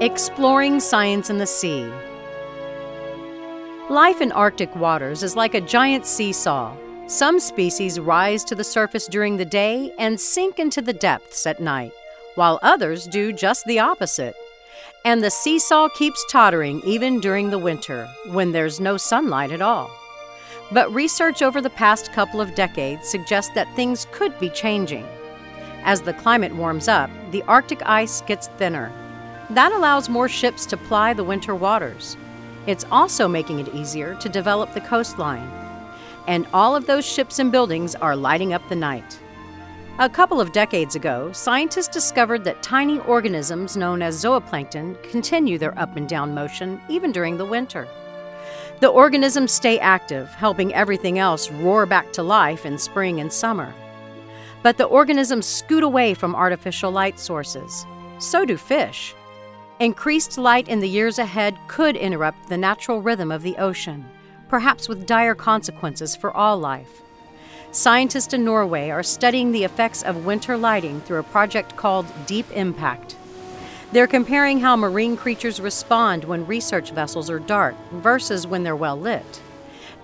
Exploring Science and the Sea. Life in Arctic waters is like a giant seesaw. Some species rise to the surface during the day and sink into the depths at night, while others do just the opposite. And the seesaw keeps tottering even during the winter, when there's no sunlight at all. But research over the past couple of decades suggests that things could be changing. As the climate warms up, the Arctic ice gets thinner. That allows more ships to ply the winter waters. It's also making it easier to develop the coastline. And all of those ships and buildings are lighting up the night. A couple of decades ago, scientists discovered that tiny organisms known as zooplankton continue their up and down motion even during the winter. The organisms stay active, helping everything else roar back to life in spring and summer. But the organisms scoot away from artificial light sources. So do fish. Increased light in the years ahead could interrupt the natural rhythm of the ocean, perhaps with dire consequences for all life. Scientists in Norway are studying the effects of winter lighting through a project called Deep Impact. They're comparing how marine creatures respond when research vessels are dark versus when they're well lit.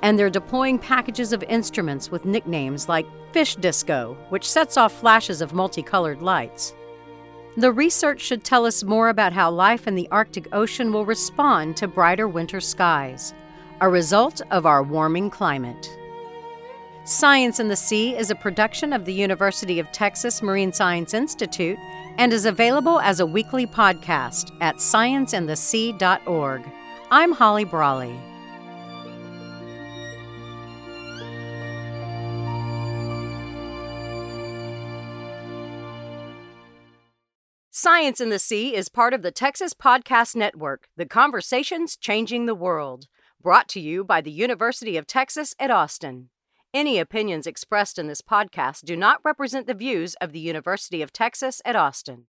And they're deploying packages of instruments with nicknames like Fish Disco, which sets off flashes of multicolored lights. The research should tell us more about how life in the Arctic Ocean will respond to brighter winter skies, a result of our warming climate. Science and the Sea is a production of the University of Texas Marine Science Institute and is available as a weekly podcast at scienceandthesea.org. I'm Holly Brawley. Science and the Sea is part of the Texas Podcast Network, the conversations changing the world. Brought to you by the University of Texas at Austin. Any opinions expressed in this podcast do not represent the views of the University of Texas at Austin.